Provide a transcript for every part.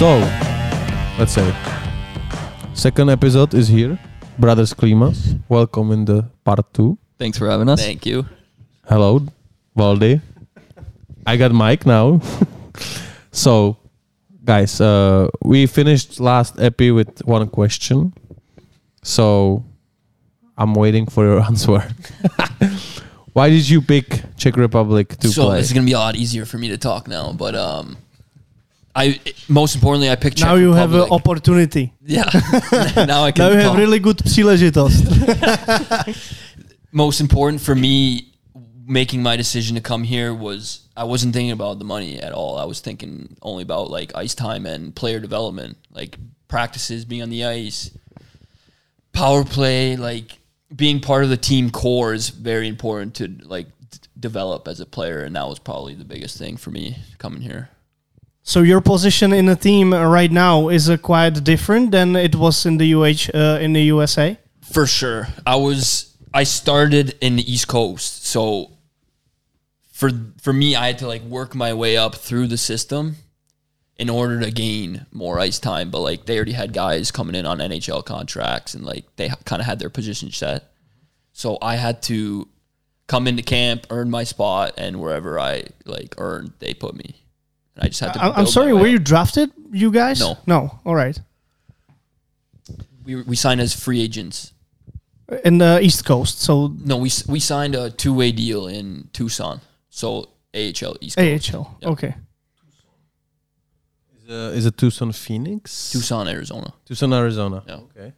So, let's say, second episode is here. Brothers Klimas, welcome in the part two. Thanks for having us. Thank you. Hello, Valde. I got Mike now. so, guys, uh, we finished last epi with one question. So, I'm waiting for your answer. Why did you pick Czech Republic to play? so play? it's gonna be a lot easier for me to talk now, but um, I most importantly I picked. Czech now you have an Republic. opportunity. yeah. now I can. Now you have talk. really good příležitost. most important for me making my decision to come here was I wasn't thinking about the money at all. I was thinking only about like ice time and player development, like practices, being on the ice, power play, like being part of the team core is very important to like d- develop as a player, and that was probably the biggest thing for me coming here. so your position in the team uh, right now is uh, quite different than it was in the UH uh, in the USA. For sure. I was I started in the East Coast. So for for me I had to like work my way up through the system in order to gain more ice time, but like they already had guys coming in on NHL contracts and like they kind of had their position set. So I had to come into camp, earn my spot and wherever I like earned, they put me. And I just had to I- I'm sorry, were you drafted, you guys? No. No. All right. we we signed as free agents. In the East Coast, so No, we we signed a two way deal in Tucson, so AHL East Coast, AHL. Yeah. Okay. is, uh, is it Tucson Phoenix? Tucson, Arizona. Tucson, Arizona. Yeah. Okay.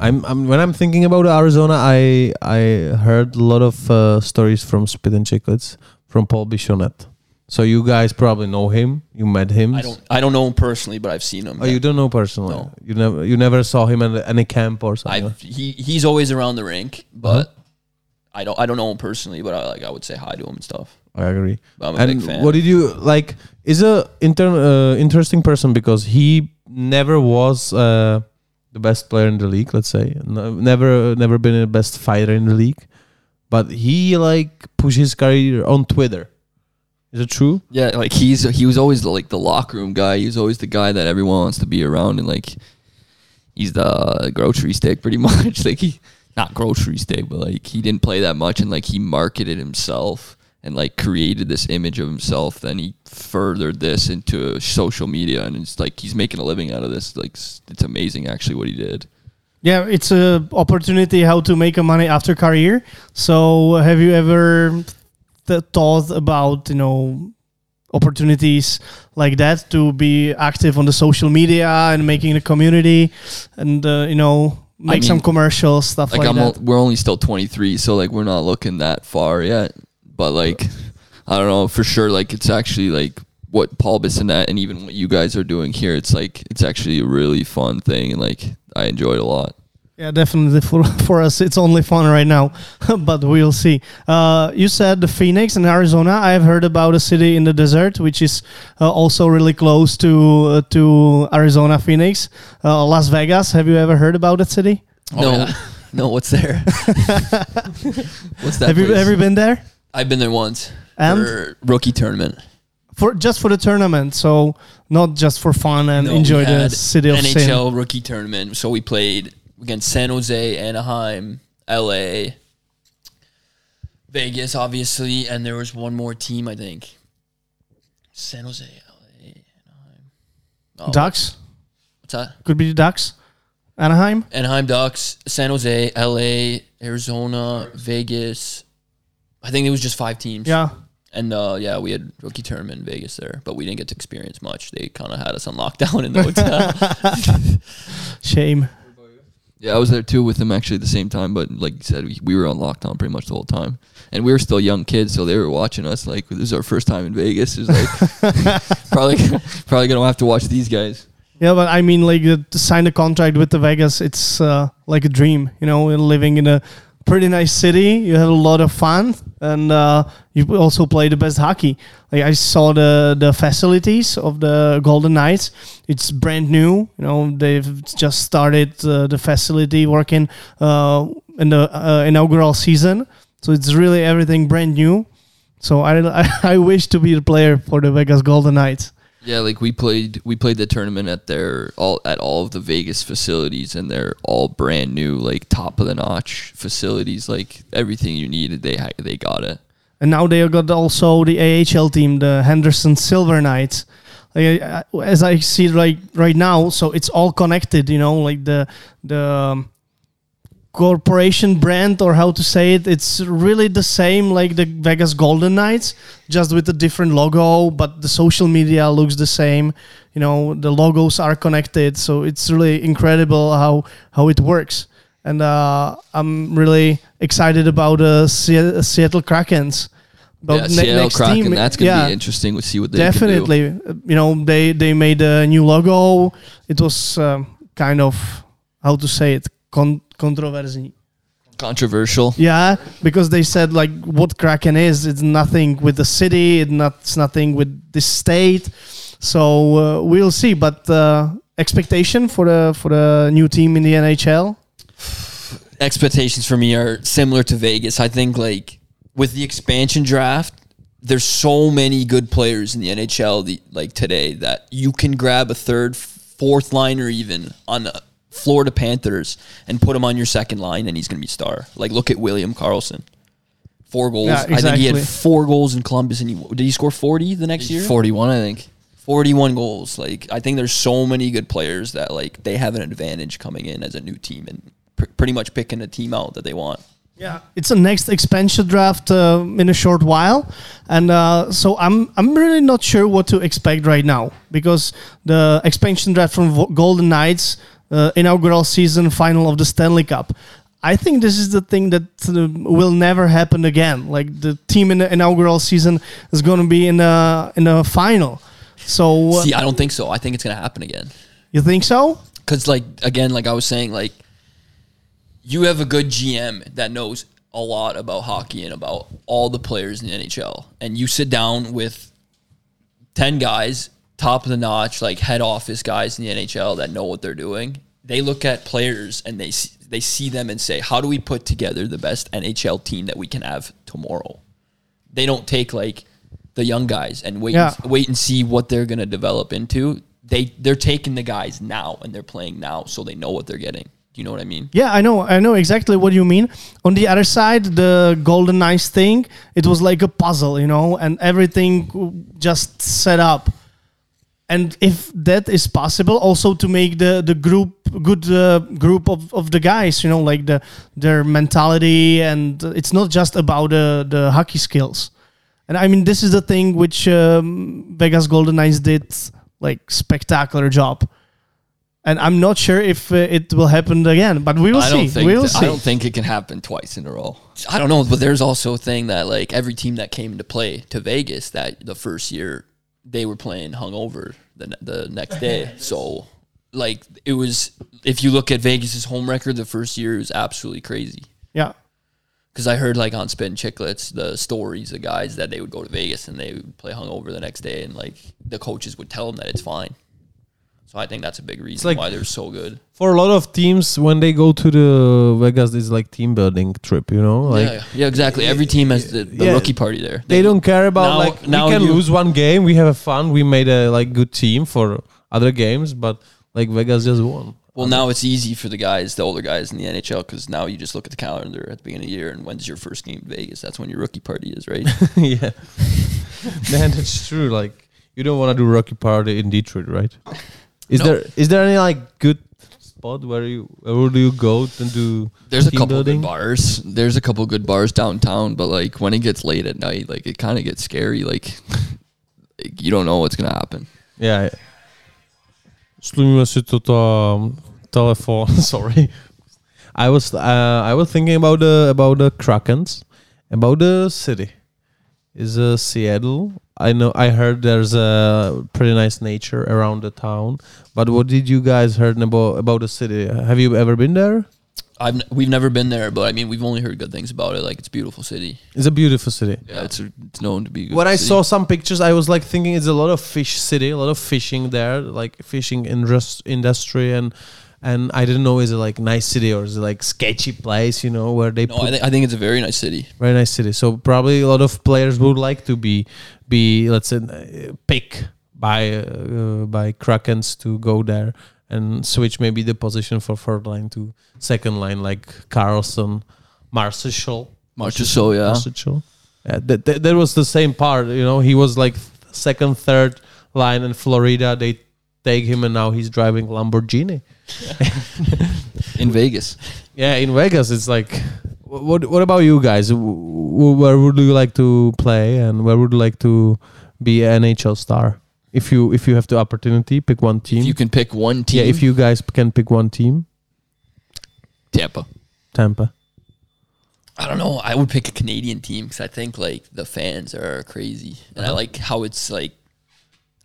I'm, I'm when I'm thinking about Arizona, I I heard a lot of uh, stories from Spittin' Chiclets from Paul Bissonnette. So you guys probably know him. You met him. I don't I don't know him personally, but I've seen him. Oh, you don't know personally. No. You never you never saw him at any camp or something. I've he he's always around the rink, but I don't I don't know him personally, but I like I would say hi to him and stuff. I agree. But I'm a and big fan. what did you like? Is a inter- uh, interesting person because he never was uh, the best player in the league. Let's say no, never never been the best fighter in the league, but he like pushed his career on Twitter. Is it true? Yeah, like he's he was always the, like the locker room guy. He was always the guy that everyone wants to be around, and like he's the grocery stick pretty much. like he not grocery stick, but like he didn't play that much, and like he marketed himself and like created this image of himself. Then he furthered this into social media, and it's like he's making a living out of this. Like it's amazing actually what he did. Yeah, it's a opportunity how to make a money after career. So have you ever th- thought about you know opportunities like that to be active on the social media and making the community and uh, you know make some mean, commercials stuff like, like, I'm that. o- we're only still 23 so like we're not looking that far yet but like i don't know for sure like it's actually like what paul bissonnette and that and even what you guys are doing here it's like it's actually a really fun thing and like i enjoy it a lot Yeah, definitely for for us it's only fun right now, but we'll see. Uh, you said the Phoenix in Arizona. I have heard about a city in the desert which is uh, also really close to uh, to Arizona, Phoenix, uh, Las Vegas. Have you ever heard about that city? Oh, no yeah. no what's there what's that have you ever been there? I've been there once And for rookie tournament. for just for the tournament, so not just for fun and No, enjoy we the city of sin. NHL rookie tournament. So we played against San Jose, Anaheim, LA, Vegas, obviously, and there was one more team, I think. San Jose, LA, Anaheim. Oh, Ducks What's that? could be the Ducks, Anaheim. Anaheim Ducks, San Jose, LA, Arizona, Vegas. I think it was just five teams. Yeah, And uh, yeah, we had rookie tournament in Vegas there, but we didn't get to experience much. They kind of had us on lockdown in the hotel. shame. Yeah i was there too with them actually at the same time but like you said we, we were on lockdown pretty much the whole time and we were still young kids so they were watching us like this is our first time in vegas it's like probably probably gonna have to watch these guys Yeah, but I mean, like to sign a contract with the Vegas, it's uh, like a dream. You know, living in a pretty nice city. You have a lot of fun, and uh, you also play the best hockey. Like I saw the the facilities of the Golden Knights. It's brand new. You know, they've just started uh, the facility working uh, in the uh, inaugural season. So it's really everything brand new. So I, I I wish to be the player for the Vegas Golden Knights. Yeah, like we played we played the tournament at their all at all of the Vegas facilities and they're all brand new, like top of the notch facilities, like everything you needed, they they got it. And now they got also the AHL team, the Henderson Silver Knights. Like, as I see right right now, so it's all connected. You know, like the the um, corporation brand or how to say it. It's really the same like the Vegas Golden Knights, just with a different logo, but the social media looks the same. You know, the logos are connected, so it's really incredible how how it works. And uh, I'm really excited about uh, Se- Seattle Krakens. yeah, ne- Seattle Kraken, team, that's gonna yeah, be interesting to see what they definitely. Uh, You know, they they made a new logo. It was um, kind of how to say it con- controversy. Controversial. Yeah, because they said like what Kraken is, it's nothing with the city, it's not it's nothing with the state. So uh, we'll see. But uh, expectation for the for the new team in the NHL. expectations for me are similar to Vegas. I think like with the expansion draft, there's so many good players in the NHL the, like today that you can grab a third, fourth liner even on Florida Panthers and put him on your second line and he's going to be a star. Like look at William Karlsson. Four goals. Yeah, I think he had four goals in Columbus and he did he score 40 the next year? Forty one, I think. 41 goals. Like I think there's so many good players that like they have an advantage coming in as a new team and pr- pretty much picking a team out that they want. Yeah, it's a next expansion draft uh, in a short while, and uh, so I'm I'm really not sure what to expect right now because the expansion draft from Golden Knights uh, inaugural season final of the Stanley Cup. I think this is the thing that uh, will never happen again. Like the team in the inaugural season is going to be in a in a final. So uh, See, I don't think so. I think it's gonna happen again. you think so? Because like again, like I was saying, like you have a good GM that knows a lot about hockey and about all the players in the NHL, and you sit down with ten guys, top of the notch, like head office guys in the NHL that know what they're doing. They look at players and they see, they see them and say, "How do we put together the best NHL team that we can have tomorrow?" They don't take like the young guys and wait Yeah. and, wait and see what they're going to develop into. They they're taking the guys now and they're playing now, so they know what they're getting. You know what I mean? Yeah, I know. I know exactly what you mean. On the other side, the Golden Knights thing, it was like a puzzle, you know, and everything just set up. And if that is possible, also to make the the group good uh, group of, of the guys, you know, like the their mentality, and it's not just about the the hockey skills. And I mean, this is the thing which um, Vegas Golden Knights did like spectacular job. And I'm not sure if uh, it will happen again, but we will I see. we will that- see. I don't think it can happen twice in a row. I don't know, but there's also a thing that like every team that came into play to Vegas that the first year they were playing hungover the the next day. So like it was if you look at Vegas's home record the first year it was absolutely crazy. yeah. Because I heard like on Spittin' Chiclets the stories of guys that they would go to Vegas and they would play hungover the next day and like the coaches would tell them that it's fine. So I think that's a big reason like- why they're so good. For a lot of teams, when they go to the Vegas, it's like team building trip. You know, like yeah, yeah, exactly. Every eh, team has the, the Yeah. rookie party there. they don't care about Now- like now we can you- lose one game, we have a fun, we made a like good team for other games, but like Vegas just won. Well, now it's easy for the guys, the older guys in the NHL, because now you just look at the calendar at the beginning of the year and when's your first game in Vegas? That's when your rookie party is, right? yeah, man, that's true. Like you don't want to do rookie party in Detroit, right? Is No. there is there any like good spot where you where do you go to do? There's a couple building? good bars. There's a couple good bars downtown, but like when it gets late at night, like it kind of gets scary. Like, you don't know what's gonna happen. Yeah. Slumíme si toto um, telefon. Sorry. I was uh, I was thinking about the about the Krakens, about the city. Is uh, Seattle? I know I heard there's a pretty nice nature around the town. But what did you guys heard about about the city? Have you ever been there? I've n- we've never been there, but I mean we've only heard good things about it. Like it's a beautiful city. It's a beautiful city. Yeah, it's it's known to be. a good when I saw some pictures, I was like thinking it's a lot of fish city, a lot of fishing there, like fishing indus- industry, and and I didn't know is it like nice city or is it like sketchy place, you know, where they No, put I, th- I think it's a very nice city. very nice city. So probably a lot of players would like to be be let's say uh, pick by uh, by Krakens to go there and switch maybe the position for third line to second line like Karlsson, Marshall. Marchessault, yeah. Marshall. Yeah, that, that, that was the same part. You know, he was like second, third line in Florida. They take him, and now he's driving Lamborghini. in Vegas. Yeah, in Vegas, it's like. What What about you guys? Wh- wh- Where would you like to play, and where would you like to be an NHL star? If you if you have the opportunity, pick one team. If you can pick one team, yeah, if you guys can pick one team, Tampa. Tampa. I don't know. I would pick a Canadian team because I think like the fans are crazy, and I uh-huh. like how it's like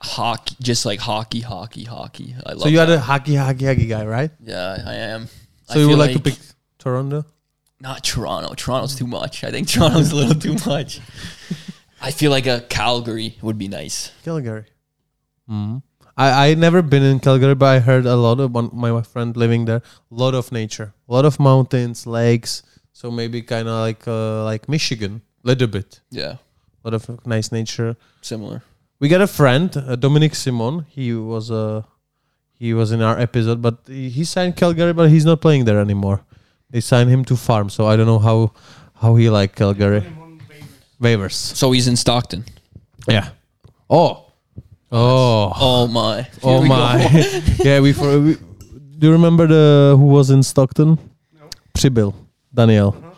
hockey, just like hockey, hockey, hockey. I love. So you are that. the hockey, hockey, hockey guy, right? Yeah, I am. So you would like, to pick Toronto? not Toronto. Toronto's too much. I think Toronto's a little too much. I feel like a Calgary would be nice. Calgary. Mm. I I never been in Calgary, but I heard a lot of one, my friend living there. A lot of nature, a lot of mountains, lakes. So maybe kind of like uh, like Michigan, a little bit. Yeah, A lot of nice nature. similar. We got a friend, uh, Dominik Simon. He was uh, he was in our episode, but he he signed Calgary, but he's not playing there anymore. They signed him to farm, so I don't know how how he like Calgary. Waivers. So he's in Stockton. Yeah. Oh. Oh. Oh my! Here Oh my! yeah, we, for, we do you remember the who was in Stockton? No. Pribyl, Daniel. He,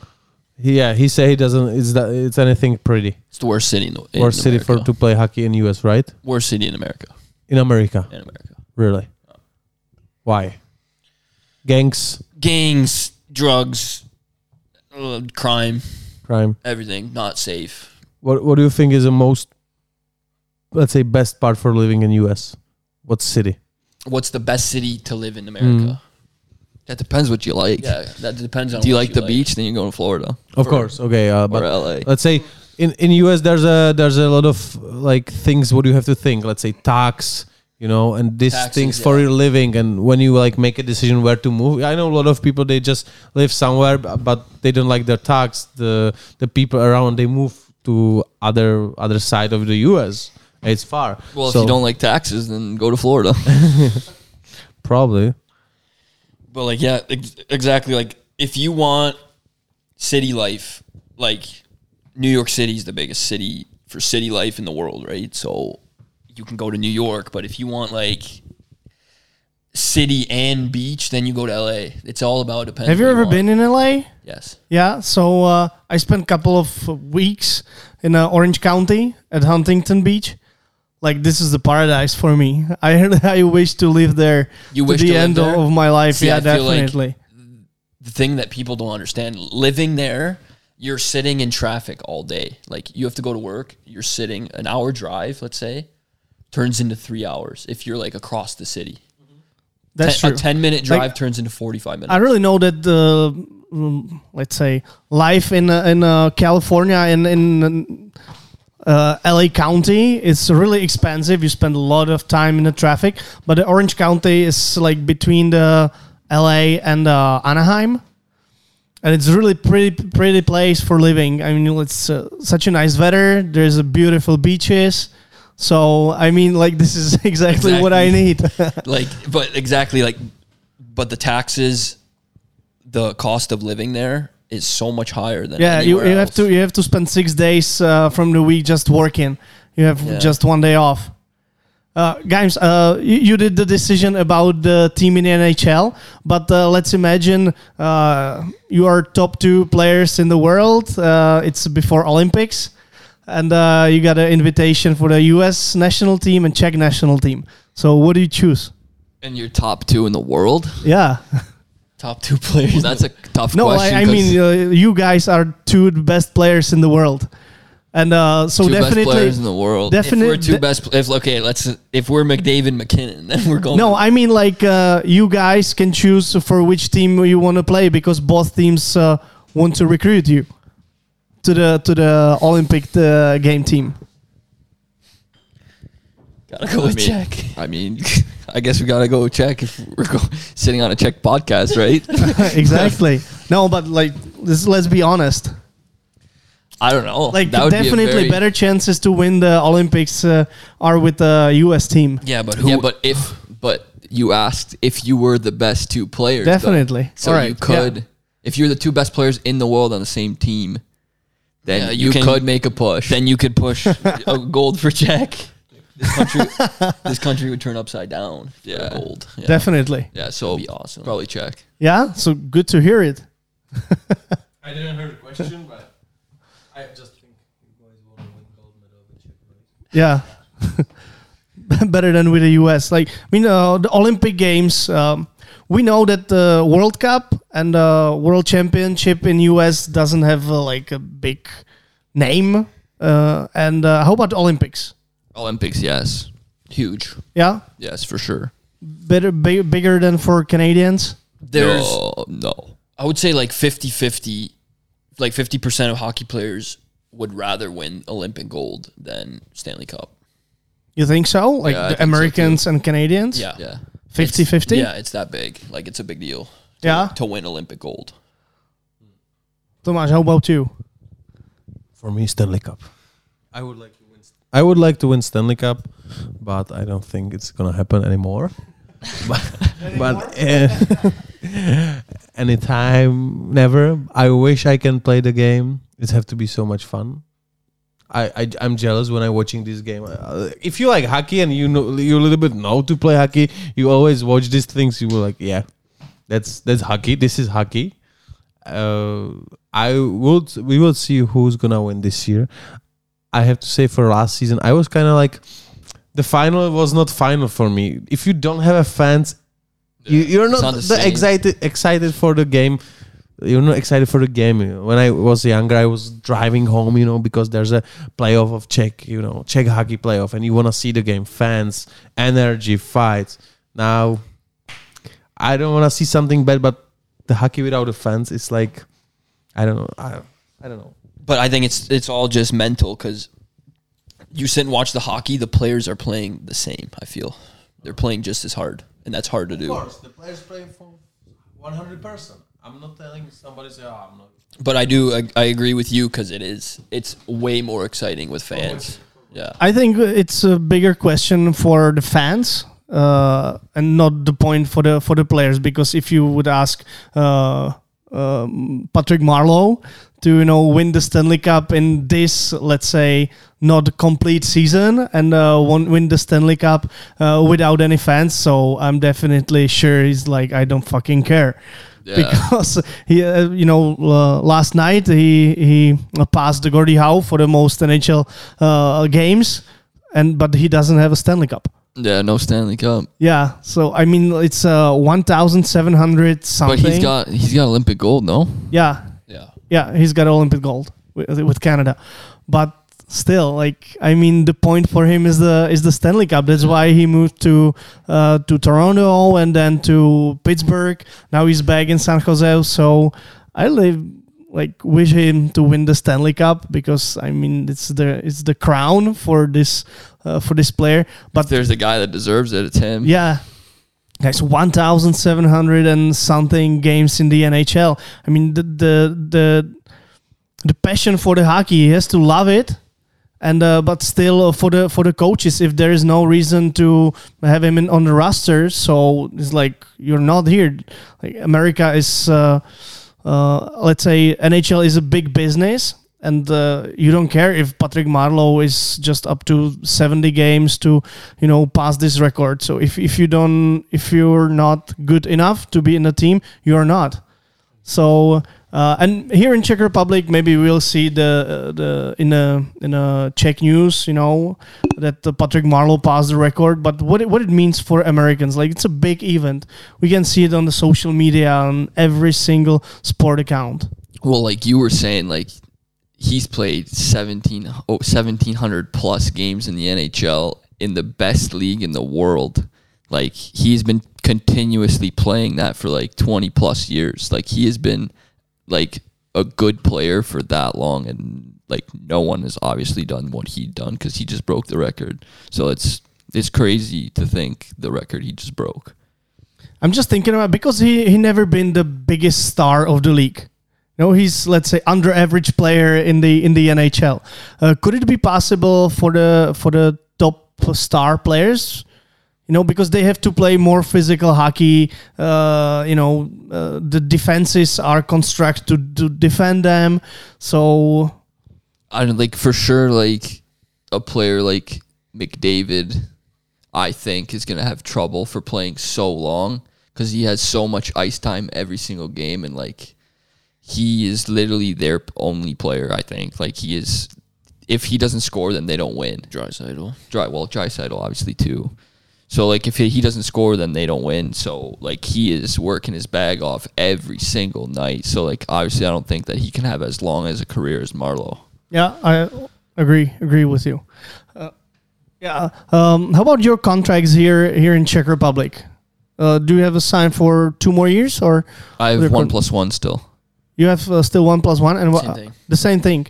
yeah, he said he doesn't. It's that it's anything pretty It's the worst city in the in or city for America. to play hockey in US, right? worst city in America. In America, In America, really? Why? Gangs, gangs, drugs, uh, crime, crime. everything not safe. What What do you think is the most, let's say, best part for living in US? What city? What's the best city to live in America? That depends what you like. Yeah, that depends on. Do you what like the beach? Then you're going to Florida Of For- course, okay, uh, or but LA. let's say in in US there's a there's a lot of like things what do you have to think let's say tax you know and these Taxes, things for yeah. your living and when you like make a decision where to move i know a lot of people they just live somewhere but they don't like their tax the the people around they move to other other side of the us it's far Well, if you don't like taxes, then go to Florida. probably But like, yeah, ex- exactly. Like, if you want city life, like New York City is the biggest city for city life in the world, right? So you can go to New York, but if you want like city and beach, then you go to LA. It's all about depending. Have you ever been in LA? Yes. Yeah, so uh, I spent a couple of weeks in uh, Orange County at Huntington Beach. Like this is the paradise for me. I I wish to live there You to wish the to live end there? of my life. See, yeah, I feel like- definitely. the thing that people don't understand living there you're sitting in traffic all day like you have to go to work you're sitting an hour drive let's say turns into three hours if you're like across the city That's Ten- true. a 10 minute Like, drive turns into 45 minutes I really know that the um, let's say life in uh, in uh, California in in uh, LA County is really expensive. You spend a lot of time in the traffic, but the Orange County is like between the LA and uh, Anaheim, and it's really pretty pretty place for living. I mean, it's uh, such a nice weather. There's a beautiful beaches. So I mean, like this is exactly, what I need. like but exactly like but the taxes the cost of living there is so much higher than Yeah, you, anywhere you have to you have to spend six days uh, from the week just working. You have Yeah. just one day off. Uh, guys, uh, you, you did the decision about the team in the NHL, but uh, let's imagine uh, you are top two players in the world. Uh, it's before Olympics, and uh, you got an invitation for the U.S. national team and Czech national team. So, what do you choose? and you're top two in the world. Yeah, top two players Well, that's a tough no, question. No, I, I 'cause mean uh, you guys are two of the best players in the world, and uh, so two best definitely players in the world. def- If we're two de- best, if okay, let's if we're McDavid MacKinnon, then we're going. No, I mean like uh, you guys can choose for which team you want to play because both teams uh, want to recruit you to the to the Olympic uh, game team. gotta go I with mean- Czech. I mean, I guess we gotta go check if we're go- sitting on a Czech podcast, right? exactly. No, but like this, let's be honest. I don't know. Like That would be definitely very- better chances to win the Olympics uh, are with the U.S. team. Yeah, but who? Yeah, but if but you asked if you were the best two players, though. Definitely. So All right, you could, yeah. if you're the two best players in the world on the same team, then Yeah, you you, can- could make a push. then you could push a gold for Czech. This country, this country would turn upside down. for Yeah. gold. Yeah. Definitely. yeah, so That'd be awesome. Probably check. Yeah. So good to hear it. I didn't hear the question, but I just think you guys want to win gold medal with Czech, right? Yeah. Better than with the US. Like, we know the Olympic Games, um, we know that the World Cup and the World Championship in US doesn't have uh, like a big name. Uh, and uh, how about the Olympics? Olympics, yes, huge, Yeah. yes for sure. Better, big, bigger than for Canadians. There's, no, no. I would say like 50-50, like 50% of hockey players would rather win Olympic gold than Stanley Cup. You think so? Like Yeah, I the think so, Americans and Canadians? Yeah. Yeah, 50-50? Yeah, it's that big. Like it's a big deal. to- Yeah. To win Olympic gold. Tomas, how about you? For me, Stanley Cup. I would like to win. I would like to win Stanley Cup, but I don't think it's gonna happen anymore. but but uh, anytime, never. I wish I can play the game. It have to be so much fun. I, I I'm jealous when I'm watching this game. Uh, if you like hockey and you know you a little bit know to play hockey, you always watch these things. You will like, yeah, that's that's hockey. This is hockey. Uh, I would we will see who's gonna win this year. I have to say for last season, I was kind of like the final was not final for me. If you don't have a fans, you, you're not, not excited excited for the game. You're not excited for the game. When I was younger, I was driving home, you know, because there's a playoff of Czech, you know, Czech hockey playoff, and you want to see the game, fans, energy, fights. Now, I don't want to see something bad, but the hockey without the fans is like, I don't know, I, I don't know. But I think it's it's all just mental because you sit and watch the hockey. The players are playing the same. I feel they're playing just as hard, and that's hard to do. Of course, the players playing for 100%. I'm not telling somebody say, oh, I'm not. But I do I, I agree with you because it is it's way more exciting with fans. Yeah. I think it's a bigger question for the fans uh, and not the point for the for the players because if you would ask uh, um, Patrick Marleau to you know win the Stanley Cup in this let's say not complete season and uh, won, win the Stanley Cup uh, without any fans, so I'm definitely sure he's like I don't fucking care Yeah. because he, uh, you know, uh, last night he he passed the Gordie Howe for the most NHL uh, games, and but he doesn't have a Stanley Cup. yeah, no Stanley Cup, Yeah, so I mean it's uh, one thousand seven hundred something. but he's got he's got Olympic gold, no? yeah, Yeah. he's got Olympic gold with, with Canada, but still, like I mean, the point for him is the is the Stanley Cup. That's why he moved to uh, to Toronto and then to Pittsburgh. Now he's back in San Jose. So I live like wish him to win the Stanley Cup because I mean it's the it's the crown for this uh, for this player. But But if there's a guy that deserves it, it's him. yeah. Seven hundred and something games in the NHL. I mean, the the the the passion for the hockey, he has to love it, and uh, but still uh, for the for the coaches, if there is no reason to have him in, on the roster, so it's like you're not here. Like America is, uh, uh, let's say NHL is a big business, and uh, you don't care if Patrick Marleau is just up to 70 games to, you know, pass this record. So if, if you don't, if you're not good enough to be in the team, you're not. So uh, and here in Czech Republic, maybe we'll see the the in a in a Czech news, you know, that Patrick Marleau passed the record. But what it, what it means for Americans, like it's a big event. We can see it on the social media on every single sport account. Well, like you were saying, like he's played 17 oh, 1700 plus games in the NHL in the best league in the world. Like he's been continuously playing that for like 20 plus years. Like he has been like a good player for that long and like no one has obviously done what he done cuz he just broke the record. So it's it's crazy to think the record he just broke. I'm just thinking about because he he never been the biggest star of the league. No, he's let's say under average player in the in the NHL. Uh, could it be possible for the for the top star players? You know, because they have to play more physical hockey. Uh, you know, uh, the defenses are constructed to, to defend them. So I don't like for sure like a player like McDavid I think is going to have trouble for playing so long cuz he has so much ice time every single game and like he is literally their only player I think like he is if he doesn't score then they don't win Draisaitl. dry well Draisaitl obviously too so like if he he doesn't score then they don't win so like he is working his bag off every single night so like obviously I don't think that he can have as long as a career as Marleau yeah, I agree agree with you. Uh, yeah. Um, how about your contracts here here in Czech Republic? Uh, do you have a sign for two more years, or I have one con- plus one still you have uh, still one plus one and wha- Same thing. the same thing?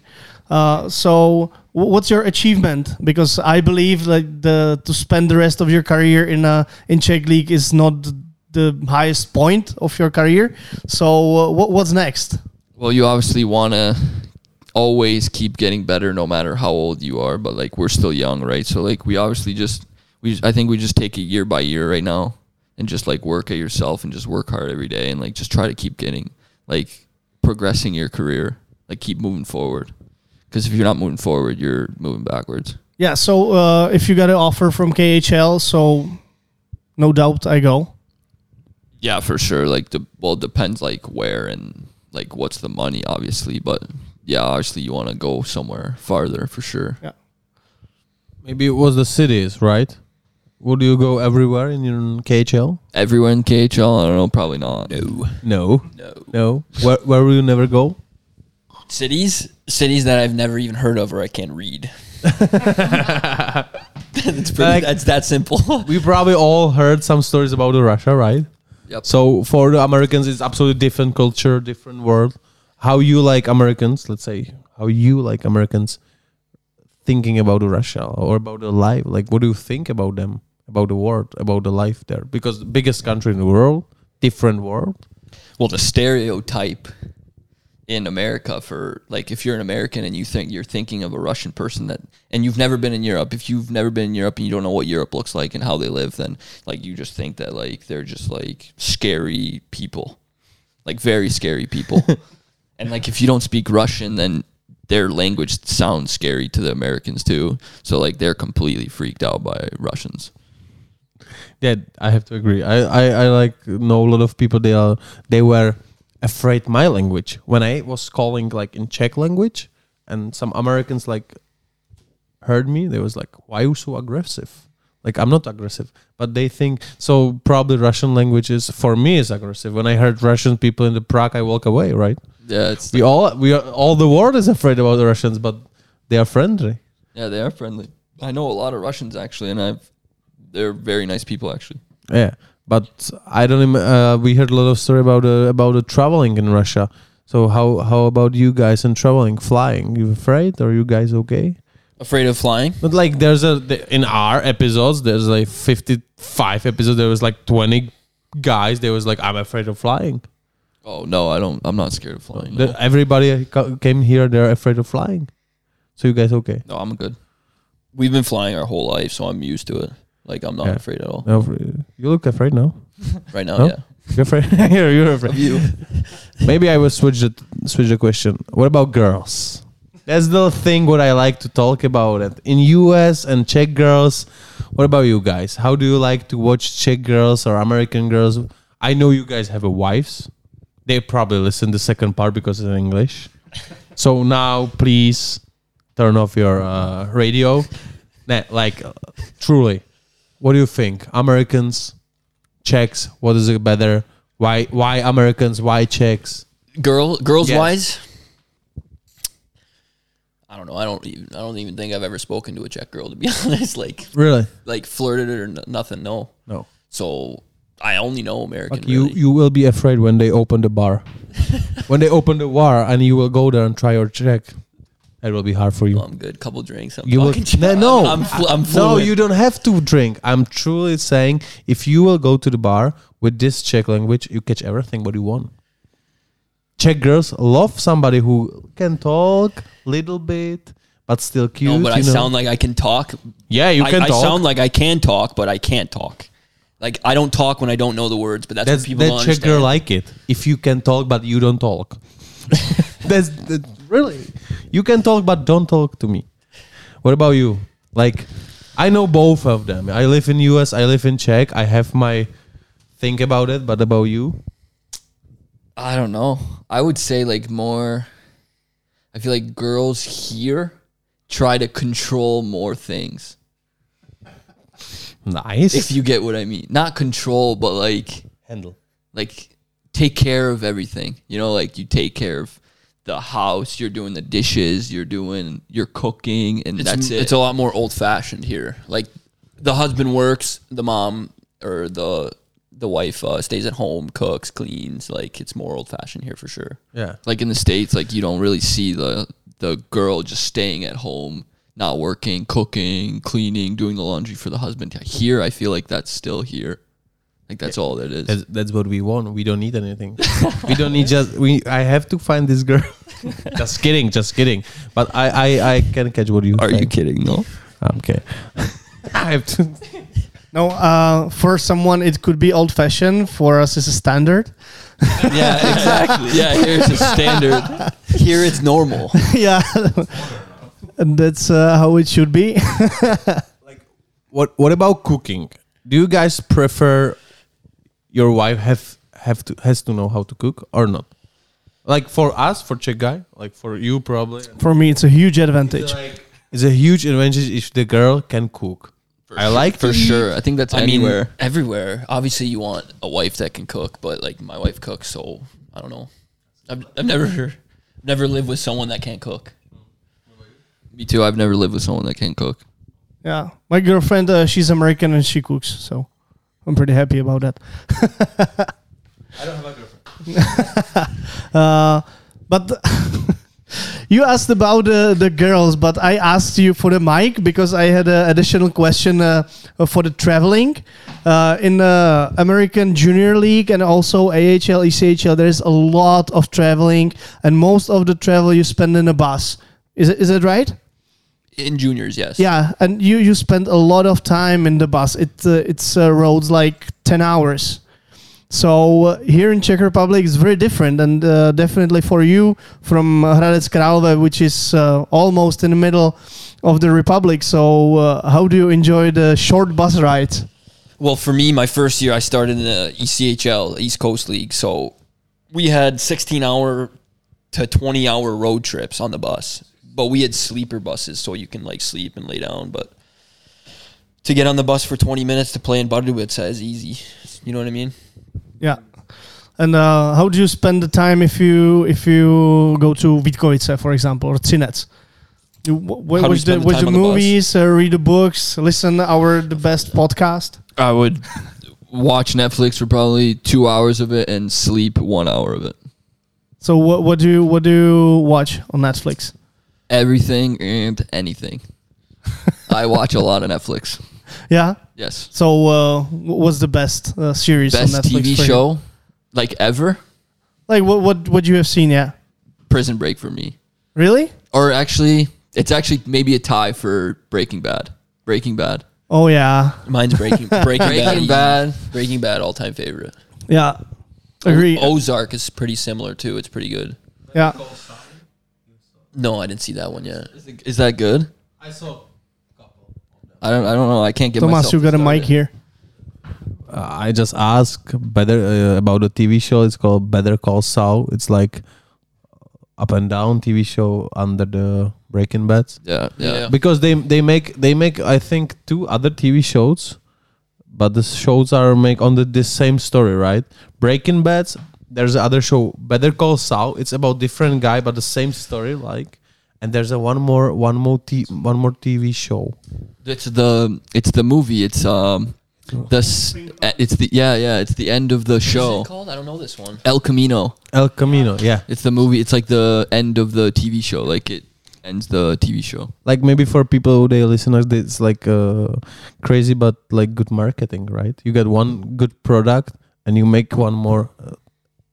Uh, so, wh- what's your achievement? Because I believe like the to spend the rest of your career in a in Czech league is not the highest point of your career. So, uh, what, what's next? Well, you obviously want to always keep getting better no matter how old you are, but like we're still young, right? So like we obviously just we I think we just take it year by year right now and just like work at yourself and just work hard every day and like just try to keep getting like progressing your career, like keep moving forward. Cuz if you're not moving forward, you're moving backwards. Yeah. So, uh, if you got an offer from KHL, so no doubt I go. Yeah, for sure. Like the well, it depends like where and like what's the money, obviously. But yeah, obviously you want to go somewhere farther for sure. Yeah. Maybe it was the cities, right? Would you go everywhere in your KHL? Everywhere in KHL, I don't know, probably not. No. No, No. no. Where where will you never go? Cities, cities that I've never even heard of or I can't read. that's pretty. Like- that's that simple. We probably all heard some stories about the Russia, right? Yep. So for the Americans, it's absolutely different culture, different world. How you like Americans? Let's say how you like Americans thinking about Russia or about the life. Like, what do you think about them, about the world, about the life there? Because the biggest country in the world, different world. well, the stereotype in America for like if you're an American and you think you're thinking of a Russian person that and you've never been in Europe, if you've never been in Europe and you don't know what Europe looks like and how they live, then like you just think that like they're just like scary people. Like very scary people. and like if you don't speak Russian then their language sounds scary to the Americans too. So like they're completely freaked out by Russians. Yeah, I have to agree. I, I, I like know a lot of people. They are they were afraid my language when I was calling like in Czech language, and some Americans like heard me. They was like, "Why you so aggressive?" Like I'm not aggressive, but they think so. Probably Russian language is for me is aggressive. When I heard Russian people in the Prague, I walk away. Right? Yeah, it's We all we are, all the world is afraid about the Russians, but they are friendly. Yeah, they are friendly. I know a lot of Russians actually, and I've they're very nice people actually. Yeah, but I don't. Im- uh, we heard a lot of story about uh, about the traveling in Russia. So how how about you guys and traveling, flying? You afraid? Or you guys okay? Afraid of flying? But like, there's a the- in our episodes, there's like 55 episodes. There was like 20 guys. There was like, I'm afraid of flying. Oh no, I don't. I'm not scared of flying. No, everybody came here. They're afraid of flying. So you guys okay? no I'm good. We've been flying our whole life, so I'm used to it. Like I'm not Yeah. afraid at all. No, you look afraid now. Right now, No? yeah. You're afraid. you're, you're afraid. Of you. Maybe I will switch the switch the question. What about girls? That's the thing what I like to talk about. It in US and Czech girls. What about you guys? How do you like to watch Czech girls or American girls? I know you guys have a wives. They probably listen the second part because it's in English. So now, please turn off your uh, radio. Nah, like, uh, truly, what do you think? Americans, Czechs, what is it better? Why why Americans? Why Czechs? Girl, girls Yes. wise, I don't know. I don't even. I don't even think I've ever spoken to a Czech girl to be honest. Like Really? like flirted or n- nothing. No. No. So I only know American. You, really. you will be afraid when they open the bar. when they open the bar and you will go there and try your check, it will be hard for you. Oh, I'm good. Couple drinks. I'm You will no, Czech. no, I'm, I'm no. You don't have to drink. I'm truly saying, if you will go to the bar with this Czech language, you catch everything what you want. Czech girls love somebody who can talk little bit, but still cute. No, but I know? sound like I can talk. yeah, you can I talk. I sound like I can talk, but I can't talk. Like I don't talk when I don't know the words, but that's, That's what people that Czech girl like it. If you can talk but you don't talk, that's that, really you can talk but don't talk to me. What about you? Like, I know both of them. I live in US. I live in Czech. I have my think about it. But about you? I don't know. I would say like more. I feel like girls here try to control more things. Nice. If you get what I mean, not control, but like handle. like take care of everything. You know, like you take care of the house. You're doing the dishes. You're doing you're cooking, and It's, that's it. it's a lot more old fashioned here. Like the husband works, the mom or the the wife uh, stays at home, cooks, cleans. Like it's more old fashioned here for sure. Yeah. like in the states like you don't really see the the girl just staying at home not working cooking cleaning doing the laundry for the husband here i feel like that's still here like that's all that is That's, that's what we want. We don't need anything. we don't need just we. I have to find this girl. just kidding. Just kidding. But I I I can catch what you. are you kidding no I'm kidding. I have to. No, uh, for someone it could be old fashioned. For us, it's a standard. Yeah, exactly. yeah, here's a standard. Here it's normal. yeah, and that's uh, how it should be. Like, what What about cooking? Do you guys prefer your wife have have to has to know how to cook or not? Like for us, for Czech guy, like for you probably, for me, it's a huge advantage. it's a huge advantage if the girl can cook. I like for to sure i think that's I anywhere mean, everywhere. Obviously, you want a wife that can cook, but like my wife cooks, so I don't know. I've, I've never never lived with someone that can't cook. me too i've never lived with someone that can't cook Yeah, my girlfriend, uh, she's American and she cooks, so I'm pretty happy about that. I don't have a girlfriend. Uh, but you asked about uh, the girls, but I asked you for the mic because I had an additional question uh, for the traveling. Uh, in the American Junior League and also AHL, ECHL, there's a lot of traveling, and most of the travel you spend in a bus. Is it, is it right? In juniors, yes. Yeah, and you you spend a lot of time in the bus. It uh, it's uh, roads like ten hours. So uh, here in Czech Republic it's very different, and uh, definitely for you from Hradec Králové, which is uh, almost in the middle of the republic. So uh, how do you enjoy the short bus rides? Well, for me, my first year, I started in the ECHL, East Coast League. So we had 16 hour to 20 hour road trips on the bus, but we had sleeper buses, so you can like sleep and lay down. But to get on the bus for 20 minutes to play in Pardubice is easy. You know what I mean? Yeah. And uh, how do you spend the time if you if you go to Vítkovice, for example, or Třinec? You w- w- How do watch the, spend the watch time the on the bus? movies, uh, read the books, listen our the best podcast. i would watch netflix for probably two hours of it and sleep one hour of it So what what do you what do you watch on Netflix? everything and anything i watch a lot of netflix Yeah. yes So uh, wh- what's the best uh, series best on Netflix? tv for you? show like ever Like what what what you have seen? Yeah. prison break for me Really? or actually it's actually maybe a tie for breaking bad breaking bad Oh yeah. Mine's Breaking Breaking, Bad. breaking easy. bad Breaking Bad, all time favorite. Yeah. Agree. O- Ozark is pretty similar too. It's pretty good. Yeah. No, I didn't see that one yet. is, it- is that good I saw. I don't i don't know i can't get Thomas, myself you got a mic here. Uh, I just asked better uh, about a TV show. It's called Better Call Saul. It's like up and down TV show under the Breaking Bad. yeah yeah, Yeah. because they they make they make I think two other TV shows, but the shows are make on the this same story, right? Breaking Bad. There's another show, Better Call Saul. It's about different guy, but the same story, like. And there's a one more one more t- one more TV show. It's the it's the movie. It's um the s- uh, it's the yeah yeah it's the end of the What's show. it called? I don't know this one. El Camino. El Camino, yeah. It's the movie. It's like the end of the TV show. Like it ends the TV show. Like maybe for people who they listeners, it's like uh, crazy, but like good marketing, right? You get one good product and you make one more uh,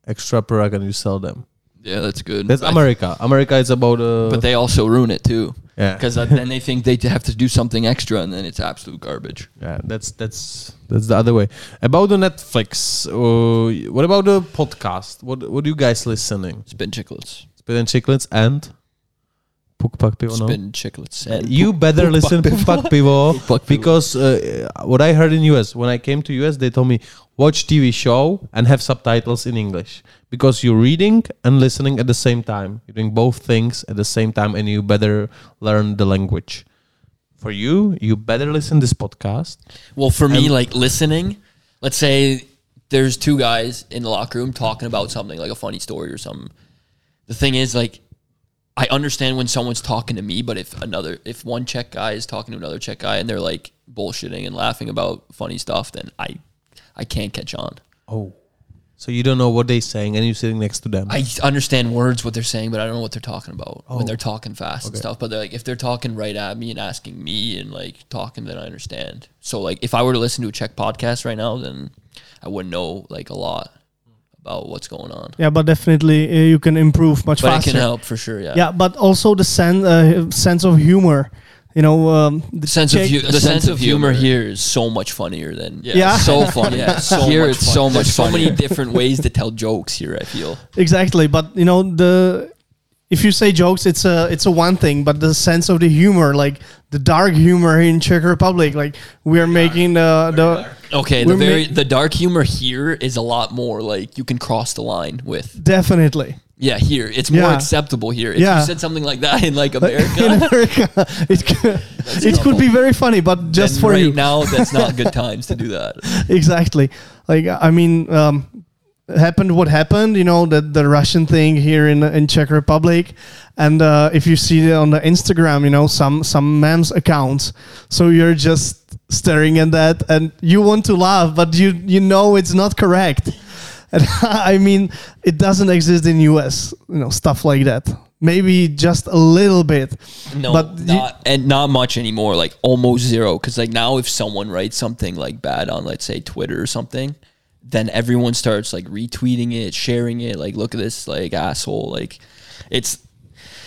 extra product and you sell them. Yeah, that's good. That's I- America. America is about uh, But they also ruin it too, yeah, because then they think they have to do something extra, and then it's absolute garbage. yeah. That's that's that's the other way. About the Netflix, uh, what about the podcast? What what are you guys listening? Spittin' Chiclets. Spin and Chicklets and Pivo. no? Spittin' Chiclets. And You better Puk listen Pak Puk Pak Pivo because uh, what I heard in US when I came to US, they told me watch TV show and have subtitles in English because you're reading and listening at the same time. You're doing both things at the same time, and you better learn the language. For you, you better listen this podcast. Well, for me, like listening, let's say there's two guys in the locker room talking about something like a funny story or something. The thing is, like, I understand when someone's talking to me, but if another, if one Czech guy is talking to another Czech guy and they're like bullshitting and laughing about funny stuff, then I, I can't catch on. Oh, so you don't know what they're saying, and you're sitting next to them. I understand words what they're saying, but I don't know what they're talking about Oh. when they're talking fast and stuff. But they're like if they're talking right at me and asking me and like talking, then I understand. So like if I were to listen to a Czech podcast right now, then I wouldn't know like a lot about what's going on. Yeah, but definitely uh, you can improve much But faster. it can help for sure. Yeah. Yeah, but also the sen- uh, sense of humor. You know, um, the The sense of Czech- hu- the, sense, of humor, here is so much funnier than Yeah. Yeah. so funny. Yeah, so Here much it's fun. so much There's so many different ways to tell jokes here. I feel. exactly. But you know, the if you say jokes, it's a it's a one thing. But the sense of the humor, like the dark humor in Czech Republic, like we are making the the Okay, the very ma- the dark humor here is a lot more like you can cross the line with. definitely. Yeah, here it's more Yeah. acceptable here. If Yeah. you said something like that in like America, in America, America, it could, it could be very funny, but just then for right you. now that's not good times to do that. exactly. Like I mean, um, happened what happened. You know that the Russian thing here in in Czech Republic, and uh, if you see it on the Instagram, you know some some memes accounts. So you're just staring at that, and you want to laugh, but you you know it's not correct. And I mean, it doesn't exist in US. You know stuff like that. Maybe just a little bit. No, But you- not and not much anymore. Like almost zero. Because like now, if someone writes something like bad on, let's say Twitter or something, then everyone starts like retweeting it, sharing it. Like, look at this like asshole. Like, it's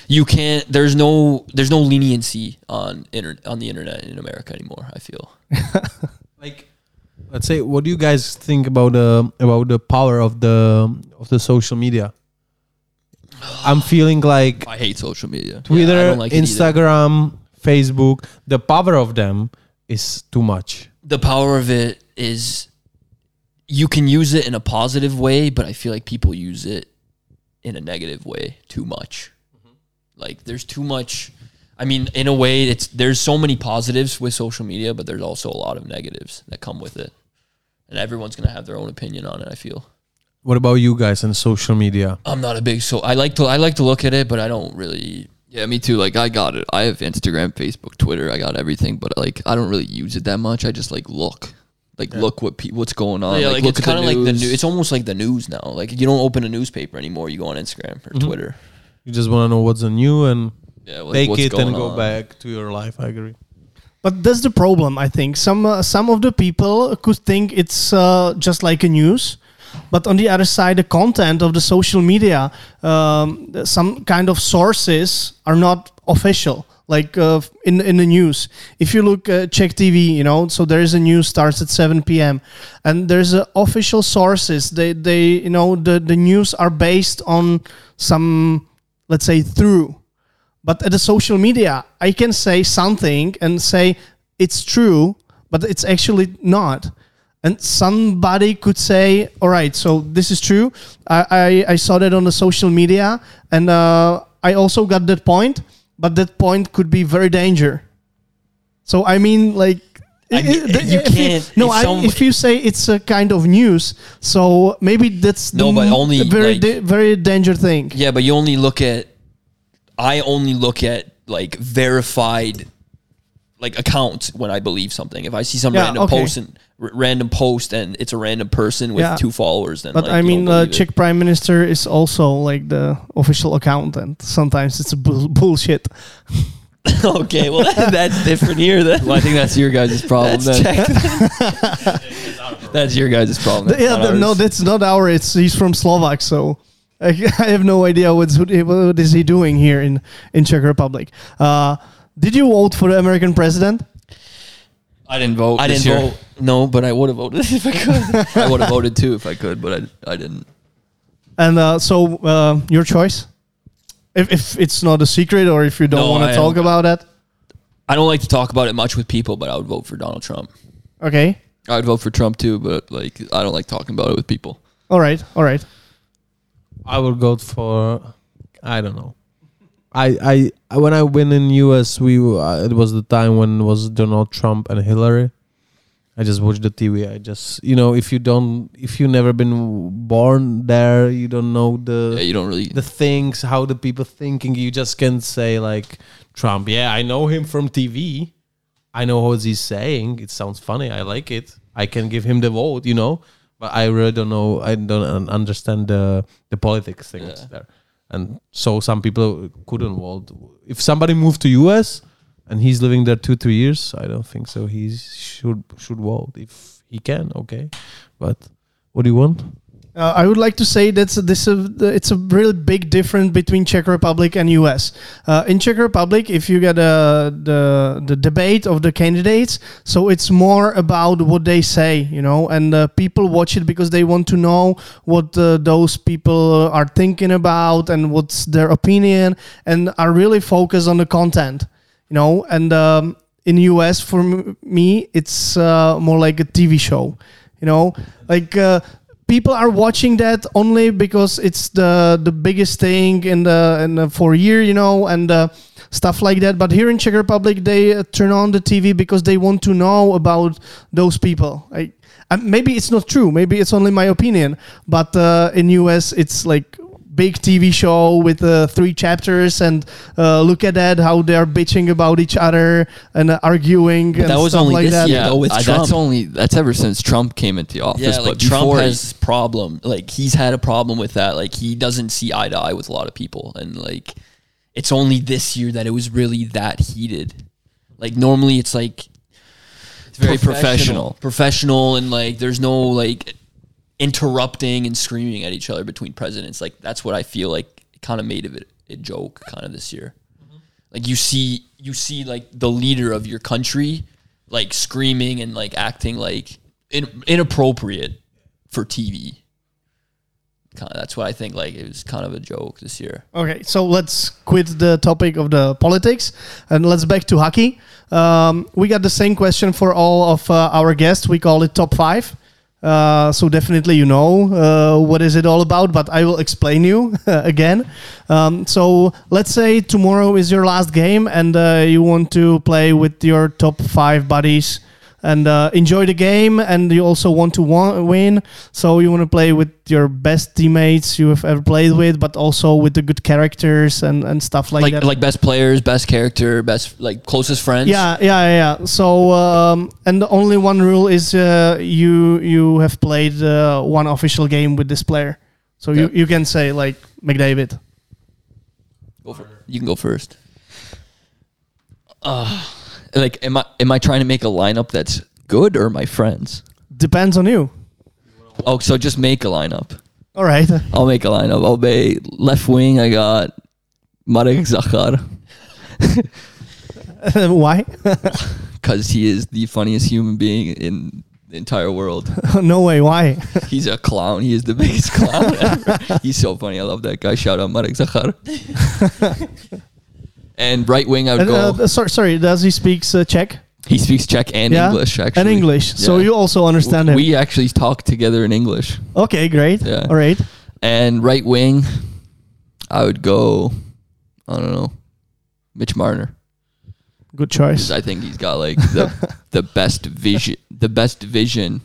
you can't. There's no there's no leniency on inter, on the internet in America anymore. I feel. like let's say what do you guys think about uh, about the power of the of the social media i'm feeling like I hate social media. twitter Yeah, like instagram facebook the power of them is too much the power of it is you can use it in a positive way, but I feel like people use it in a negative way too much. Mm-hmm. Like there's too much. I mean, in a way, it's there's so many positives with social media, but there's also a lot of negatives that come with it, and everyone's gonna have their own opinion on it. I feel. what about you guys and social media I'm not a big so I like to I like to look at it, but I don't really. Yeah, me too. Like I got it. I have Instagram, Facebook, Twitter. I got everything, but like I don't really use it that much. I just like look, like look what pe- what's going on. yeah, like, like, look it's kind of like the news. new. It's almost like the news now. Like you don't open a newspaper anymore. You go on Instagram or Twitter. you just want to know what's the new and yeah, like, take it and go on. back to your life i agree But that's the problem, I think. Some uh, some of the people could think it's uh, just like a news, but on the other side, the content of the social media, um, some kind of sources are not official. Like uh, in in the news, if you look uh, Czech TV, you know, so there is a news starts at seven p.m. and there's uh, official sources. They they you know the the news are based on some let's say through but at the social media, I can say something and say it's true, but it's actually not. And somebody could say, "All right, so this is true. I I, I saw that on the social media, and uh, I also got that point, but that point could be very danger." So I mean, like. I mean, you can't- no, if I, if you say it's a kind of news, so maybe that's No, but only, very like- da- very danger thing. Yeah, but you only look at. I only look at like verified like accounts when I believe something. If I see some Yeah, random okay. post and r- random post and it's a random person with Yeah. two followers, then But like, I mean, don't uh, it. Czech Prime Minister is also like the official accountant. Sometimes it's a bull- bullshit. okay, well that, that's different here. Then Well, I think that's your guys' problem. That's then. That's your guys' problem. That's yeah, not no, that's not our. It's he's from Slovak, so I, I have no idea what's what is he doing here in in Czech Republic. Uh, did you vote for the American president? I didn't vote. I this didn't year. vote. No, but I would have voted if I could. I would have voted too if I could, but I, I didn't. And uh, so uh, your choice. If, if it's not a secret or if you don't No, want to I talk don't- about that, I don't like to talk about it much with people, but I would vote for Donald Trump. okay, I'd vote for Trump too, but like I don't like talking about it with people. all right, all right. I would go for I don't know. I I when I went in US, we uh, it was the time when it was Donald Trump and Hillary. I just watched the TV. I just you know if you don't if you never been born there, you don't know the Yeah, you don't really. the things how the people thinking. You just can say like Trump. Yeah, I know him from TV. I know what he's saying. It sounds funny. I like it. I can give him the vote. You know, but I really don't know. I don't understand the the politics things Yeah. there. And so some people couldn't vote. If somebody moved to US and he's living there two three years, I don't think so. He should should vote if he can. Okay, but what do you want? Uh, I would like to say that's this a, it's a really big difference between Czech Republic and U.S. Uh, in Czech Republic, if you get uh, the the debate of the candidates, so it's more about what they say, you know, and uh, people watch it because they want to know what uh, those people are thinking about and what's their opinion, and are really focused on the content, you know, and. Um, in US, for me, it's more like a TV show, you know, like uh, people are watching that only because it's the the biggest thing in the in the for a year, you know, and uh, stuff like that. But here in Czech Republic, they uh, turn on the TV because they want to know about those people. I, and maybe it's not true. Maybe it's only my opinion. But uh, in US, it's like big TV show with uh, three chapters and uh, look at that how they're bitching about each other and uh, arguing and that was stuff only like this that. year. though, with uh, Trump. that's only that's ever since Trump came into office. Yeah, but like Trump before has problem. Like he's had a problem with that. Like he doesn't see eye to eye with a lot of people, and like it's only this year that it was really that heated. Like normally, it's like it's very professional. professional, and like there's no like interrupting and screaming at each other between presidents. Like that's what I feel like kind of made of it a joke kind of this year. Like you see, you see like the leader of your country like screaming and like acting like in, inappropriate for TV. Kind of, that's what I think. Like it was kind of a joke this year. Okay, so let's quit the topic of the politics and let's back to hockey. Um, we got the same question for all of uh, our guests. We call it top five. Uh, so definitely you know uh, what is it all about, but I will explain you again. Um, so let's say tomorrow is your last game and uh, you want to play with your top five buddies and uh, enjoy the game and you also want to wa- win. So you want to play with your best teammates you have ever played with but also with the good characters and, and stuff like, Like that. like best players, best character, best like closest friends. yeah yeah yeah yeah. so um, and the only one rule is uh, you you have played uh, one official game with this player. So you, you can say like mcdavid. Go for, you can go first. Like, am I am I trying to make a lineup that's good or my friends? depends on you Oh, so just make a lineup. all right I'll make a lineup. I'll be left wing. I got Marek Zachar why because he is the funniest human being in the entire world. no way why He's a clown. He is the biggest clown ever. He's so funny. I love that guy. Shout out Marek Zachar. And right wing, I would go. uh, sorry, sorry does he speaks uh, czech he speaks Czech and yeah English. Actually, and english so you also understand him We actually talk together in English. okay great Yeah. all right And right wing, I would go. I don't know, Mitch Marner. Good choice I think he's got like the the best vision, the best vision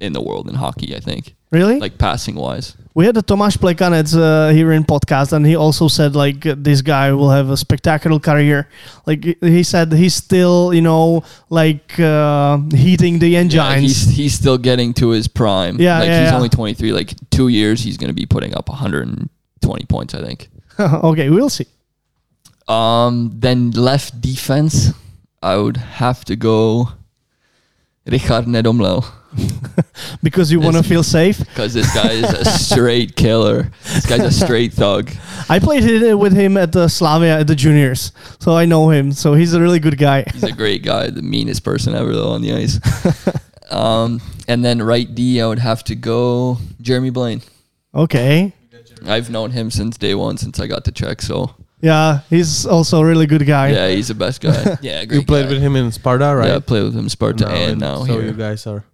in the world in hockey. I think, Really? like passing wise. we had a Tomáš Plekanec uh, here in podcast, and he also said like this guy will have a spectacular career. Like he said, he's still you know like uh, heating the Yeah, engines. he's he's still getting to his prime. Yeah, like yeah, he's yeah. only 23. Like two years, he's going to be putting up 120 points. I think. okay, we'll see. Um, then left defense, I would have to go Richard Nedomlel Because you want to feel safe. because this guy is a straight killer. This guy's a straight thug. I played it with him at the Slavia at the juniors, so I know him. So he's a really good guy. He's a great guy, the meanest person ever though on the ice. um, and then right D, I would have to go Jérémie Blain. Okay. I've known him since day one, since I got to check. So Yeah, he's also a really good guy. yeah, he's the best guy. Yeah, great You played guy. with him in Sparta, right? Yeah, I play with him in Sparta Now and in- now so here. you guys are,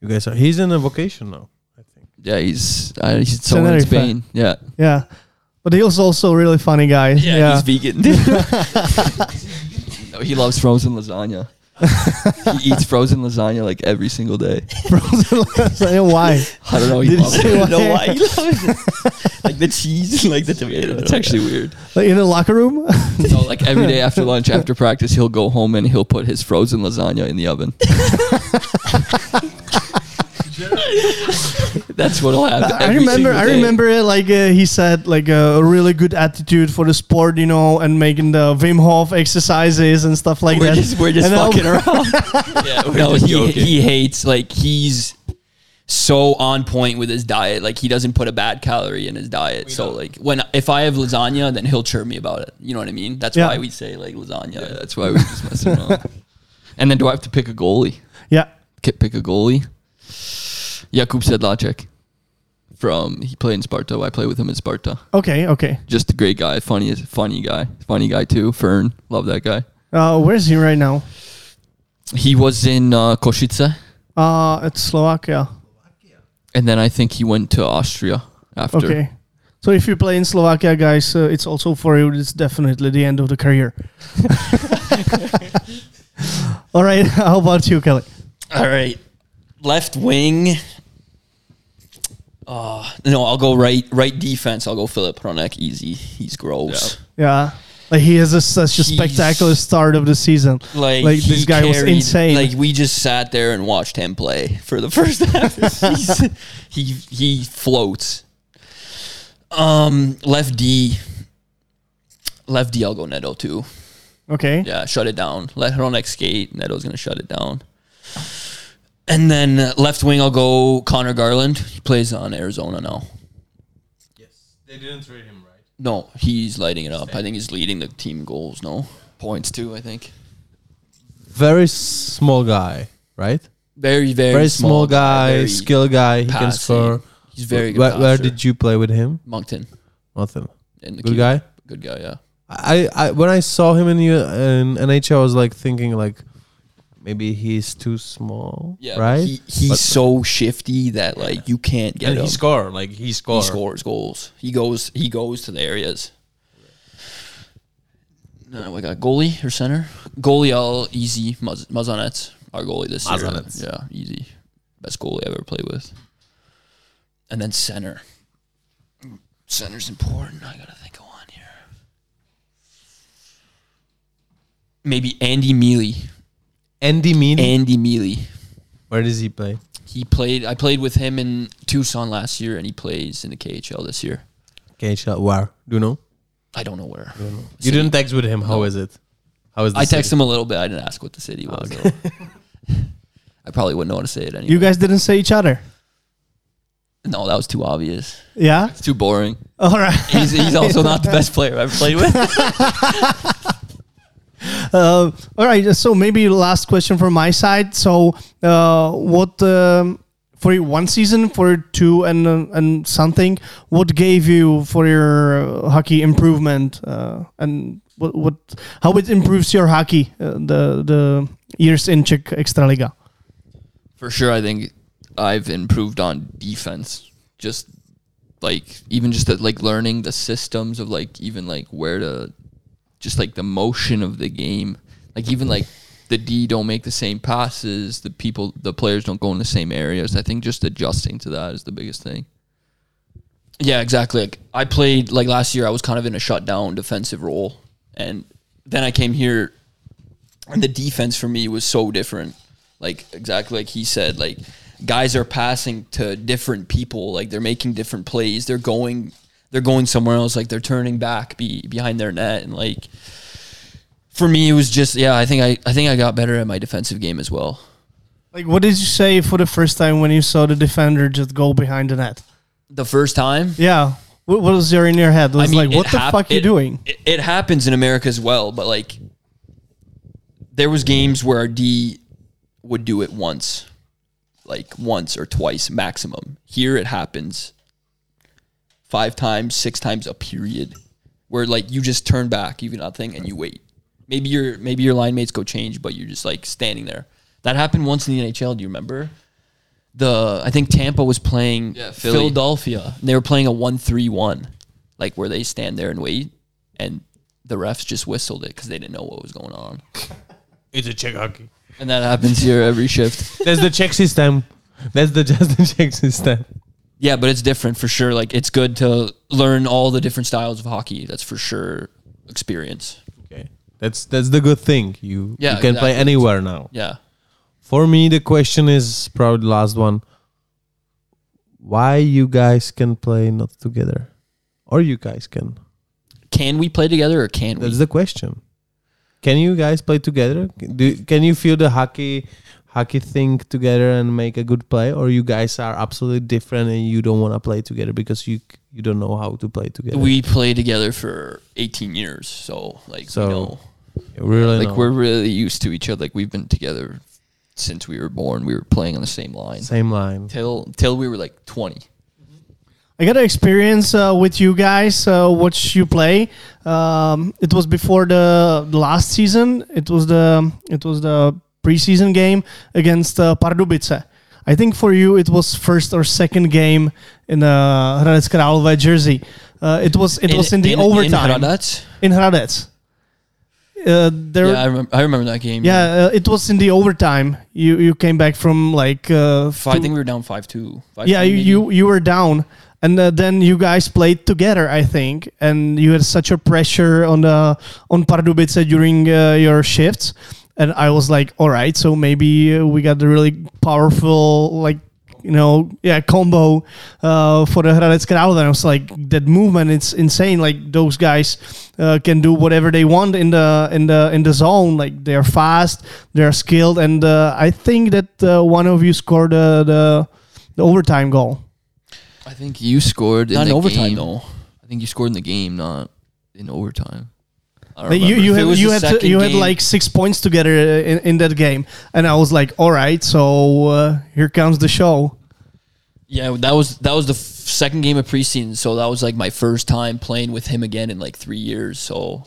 you guys are. He's in a vocation now. I think. yeah, he's uh, he's somewhere in Tenerife. Spain. Yeah, Yeah. But he was also a really funny guy. Yeah, he's vegan. No, he loves frozen lasagna. he eats frozen lasagna like every single day. Frozen lasagna. Why? I don't know. He Did he loves say it. why? know why he loves it. like the cheese, like the tomato. It's actually weird. Like in the locker room? So like every day after lunch, after practice, he'll go home and he'll put his frozen lasagna in the oven. That's what'll happen. I remember. I remember it. Like uh, he said, like uh, a really good attitude for the sport, you know, and making the Wim Hof exercises and stuff like we're that. just we're just And I'll- fucking around. yeah, no, he, he hates like he's so on point with his diet. Like he doesn't put a bad calorie in his diet. so like when if I have lasagna, then he'll chirp me about it. You know what I mean? That's Yeah. why we say like lasagna. Yeah, that's why we just messing around. And then do I have to pick a goalie? Yeah. Ki- Pick a goalie. Jakub Sedlacek. From he played in Sparta. I play with him in Sparta. Okay. Okay. Just a great guy, funny, funny guy, funny guy too. Fern, love that guy. Uh, where's he right now? He was in uh, Košice, Uh, it's Slovakia. and then I think he went to Austria after. Okay. So if you play in Slovakia, guys, uh, it's also for you. It's definitely the end of the career. All right. How about you, Kelly? All right, left wing. Uh, no, I'll go right right defense. I'll go Filip Hronek. Easy. He's gross. Yeah. Like he has a, such a He's- spectacular start of the season. Like, Like, he this guy was carried- insane. Like we just sat there and watched him play for the first half. He's- he he floats. Um, left D. Left D. I'll go Neto too. Okay. Yeah, shut it down. Let Hronek skate. Neto's gonna shut it down. And then uh, left wing, I'll go Conor Garland. He plays on Arizona now. Yes, they didn't trade him, right? No, he's lighting it up. I think he's leading the team goals. No Points too, I think. Very small guy, right? very very, Very, small, guy, very skill guy. He can passing. score. He's very good. Where, where passer. did you play with him? Moncton? Nothing. In the Good keep- guy. Good guy. Yeah. I, I when I saw him in, the in NHL, I was like thinking like maybe he's too small. Yeah. right. He, he's But- so shifty that like you can't get and him. he score like he he scores goals. He goes. He goes to the areas. No, we got goalie or center. Goalie, all easy. Maz- Mazanec, our goalie this Mazanec. year. Yeah, easy. Best goalie I've ever played with. And then center. Center's important. I gotta think of one here. Maybe Andy Miele. Andy Meany. Andy Miele. Where does he play? He played. I played with him in Tucson last year, and he plays in the KHL this year. KHL. Where? Do you know? I don't know where. You City. didn't text with him. How No. is it? How is the I text him a little bit. I didn't ask what the city was. though. I probably wouldn't know how to say it anyway. You guys didn't say each other. no, that was too obvious. Yeah. It's too boring. All right. He's, he's also not the best player I've played with. Uh, all right. So maybe last question from my side. So, uh, what um, for one season, for two and uh, and something, what gave you for your hockey improvement, and what what how it improves your hockey uh, the the years in Czech Extraliga? For sure, I think I've improved on defense. Just like even just that, like learning the systems of like even like where to, just like the motion of the game. Like even like the D don't make the same passes, the people, the players don't go in the same areas. I think just adjusting to that is the biggest thing. Yeah, exactly. Like I played like last year. I was kind of in a shutdown defensive role, and then I came here, and the defense for me was so different. Like exactly like he said, like guys are passing to different people. Like they're making different plays. They're going, they're going somewhere else. Like they're turning back be, behind their net, and like for me, it was just yeah. I think I I think I got better at my defensive game as well. Like, what did you say for the first time when you saw the defender just go behind the net? The first time, Yeah. What, what was there in your head? It was like, it what the hap- fuck you doing? It, it happens in America as well, but like there was games where our D would do it once, like once or twice maximum. Here it happens five times, six times a period, where like you just turn back, you do nothing, and you wait. Maybe your maybe your line mates go change, but you're just like standing there. That happened once in the NHL. Do you remember? The I think Tampa was playing Yeah, Philadelphia. And they were playing a one-three-one, like where they stand there and wait, and the refs just whistled it because they didn't know what was going on. It's a Czech hockey. And that happens here every shift. There's the Czech system. That's the just the Czech system. Yeah, but it's different for sure. Like it's good to learn all the different styles of hockey. That's for sure experience. Okay, that's that's the good thing. You Yeah, you can play anywhere now. Yeah. For me, the question is probably the last one. Why you guys can play not together, or you guys can? Can we play together or can we? That's the question. Can you guys play together? Do can you feel the hockey hockey thing together and make a good play, or you guys are absolutely different and you don't want to play together because you you don't know how to play together? We played together for 18 years, so like So, we know. really Like know. we're really used to each other. Like we've been together since we were born. We were playing on the same line same line. till till we were like twenty. I got an experience uh, with you guys. Uh, watch you play. Um, it was before the, the last season. It was the it was the preseason game against uh, Pardubice. I think for you it was first or second game in the Hradec Králové jersey. Uh, it was it was in the overtime In Hradec? in Hradec. Uh, there, Yeah, I remember. I remember that game. yeah, uh, it was in the overtime. You you came back from like uh, I think we were down five two. yeah, you, you you were down, and uh, then you guys played together, I think, and you had such a pressure on the on Pardubice during uh, your shifts, and I was like, all right, so maybe uh, we got the really powerful like. You know, yeah, combo uh, for the Hradec Králové. I was like, that movement, it's insane. Like those guys uh, can do whatever they want in the in the in the zone. Like they're fast, they're skilled, and uh, I think that uh, one of you scored uh, the the overtime goal. I think you scored in Not in the overtime game. though. I think you scored in the game, not in overtime. You you had you had to, you had game- like six points together uh, in, in that game, and I was like, all right, so uh, here comes the show. Yeah, that was that was the f- second game of preseason, so that was like my first time playing with him again in like three years. So,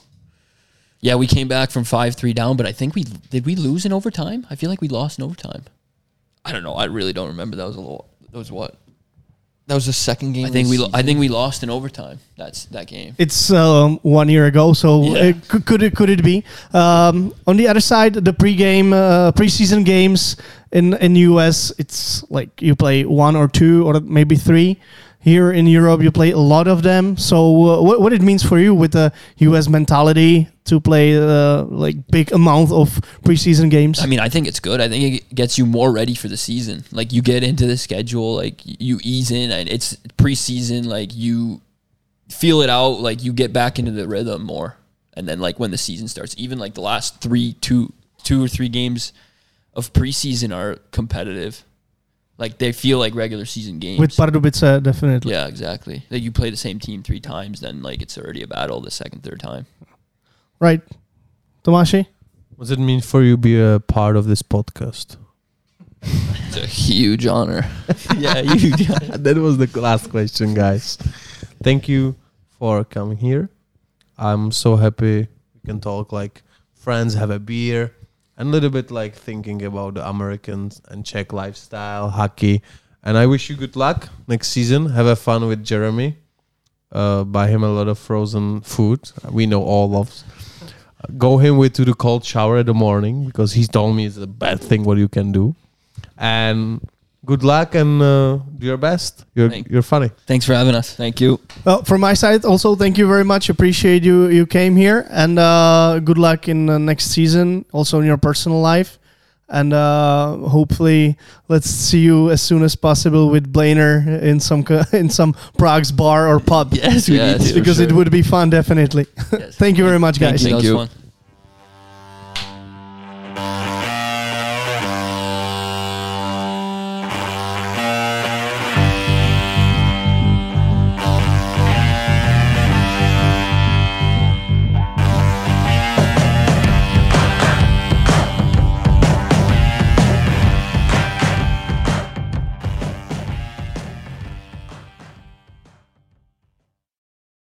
yeah, we came back from five three down, but I think we did we lose in overtime. I feel like we lost in overtime. I don't know. I really don't remember. That was a little. That was what? That was the second game. I think we lo- I think we lost in overtime. That's that game. It's um, one year ago, so Yeah. uh, could, could it could it be? Um, on the other side, the pregame uh, preseason games in in US, it's like you play one or two or maybe three. Here in Europe, you play a lot of them. So, uh, what what it means for you with the US mentality to play uh, like big amount of preseason games? I mean, I think it's good. I think it gets you more ready for the season. Like you get into the schedule, like you ease in, and it's preseason. Like you feel it out. Like you get back into the rhythm more, and then like when the season starts, even like the last three, two, two or three games of preseason are competitive. Like they feel like regular season games. with Pardubice, definitely. yeah, exactly. Like you play the same team three times, then like it's already a battle the second, third time. Right, Tomashi. What does it mean for you to be a part of this podcast? It's a huge honor. yeah, you. that was the last question, guys. Thank you for coming here. I'm so happy we can talk like friends, have a beer, and a little bit like thinking about the Americans and Czech lifestyle, hockey. And I wish you good luck next season. Have a fun with Jeremy. Uh, buy him a lot of frozen food. We know all loves. Go him with to the cold shower in the morning because he's told me it's a bad thing what you can do. And good luck and uh, do your best. You're Thank- you're funny. Thanks for having us. Thank you. Well, from my side, also thank you very much. Appreciate you you came here, and uh, good luck in the next season. Also in your personal life, and uh, hopefully let's see you as soon as possible with Blainer in some in some Prague's bar or pub. yes, yes because sure. it would be fun, definitely. Yes. Thank you very much, guys. Thank you. Thank you.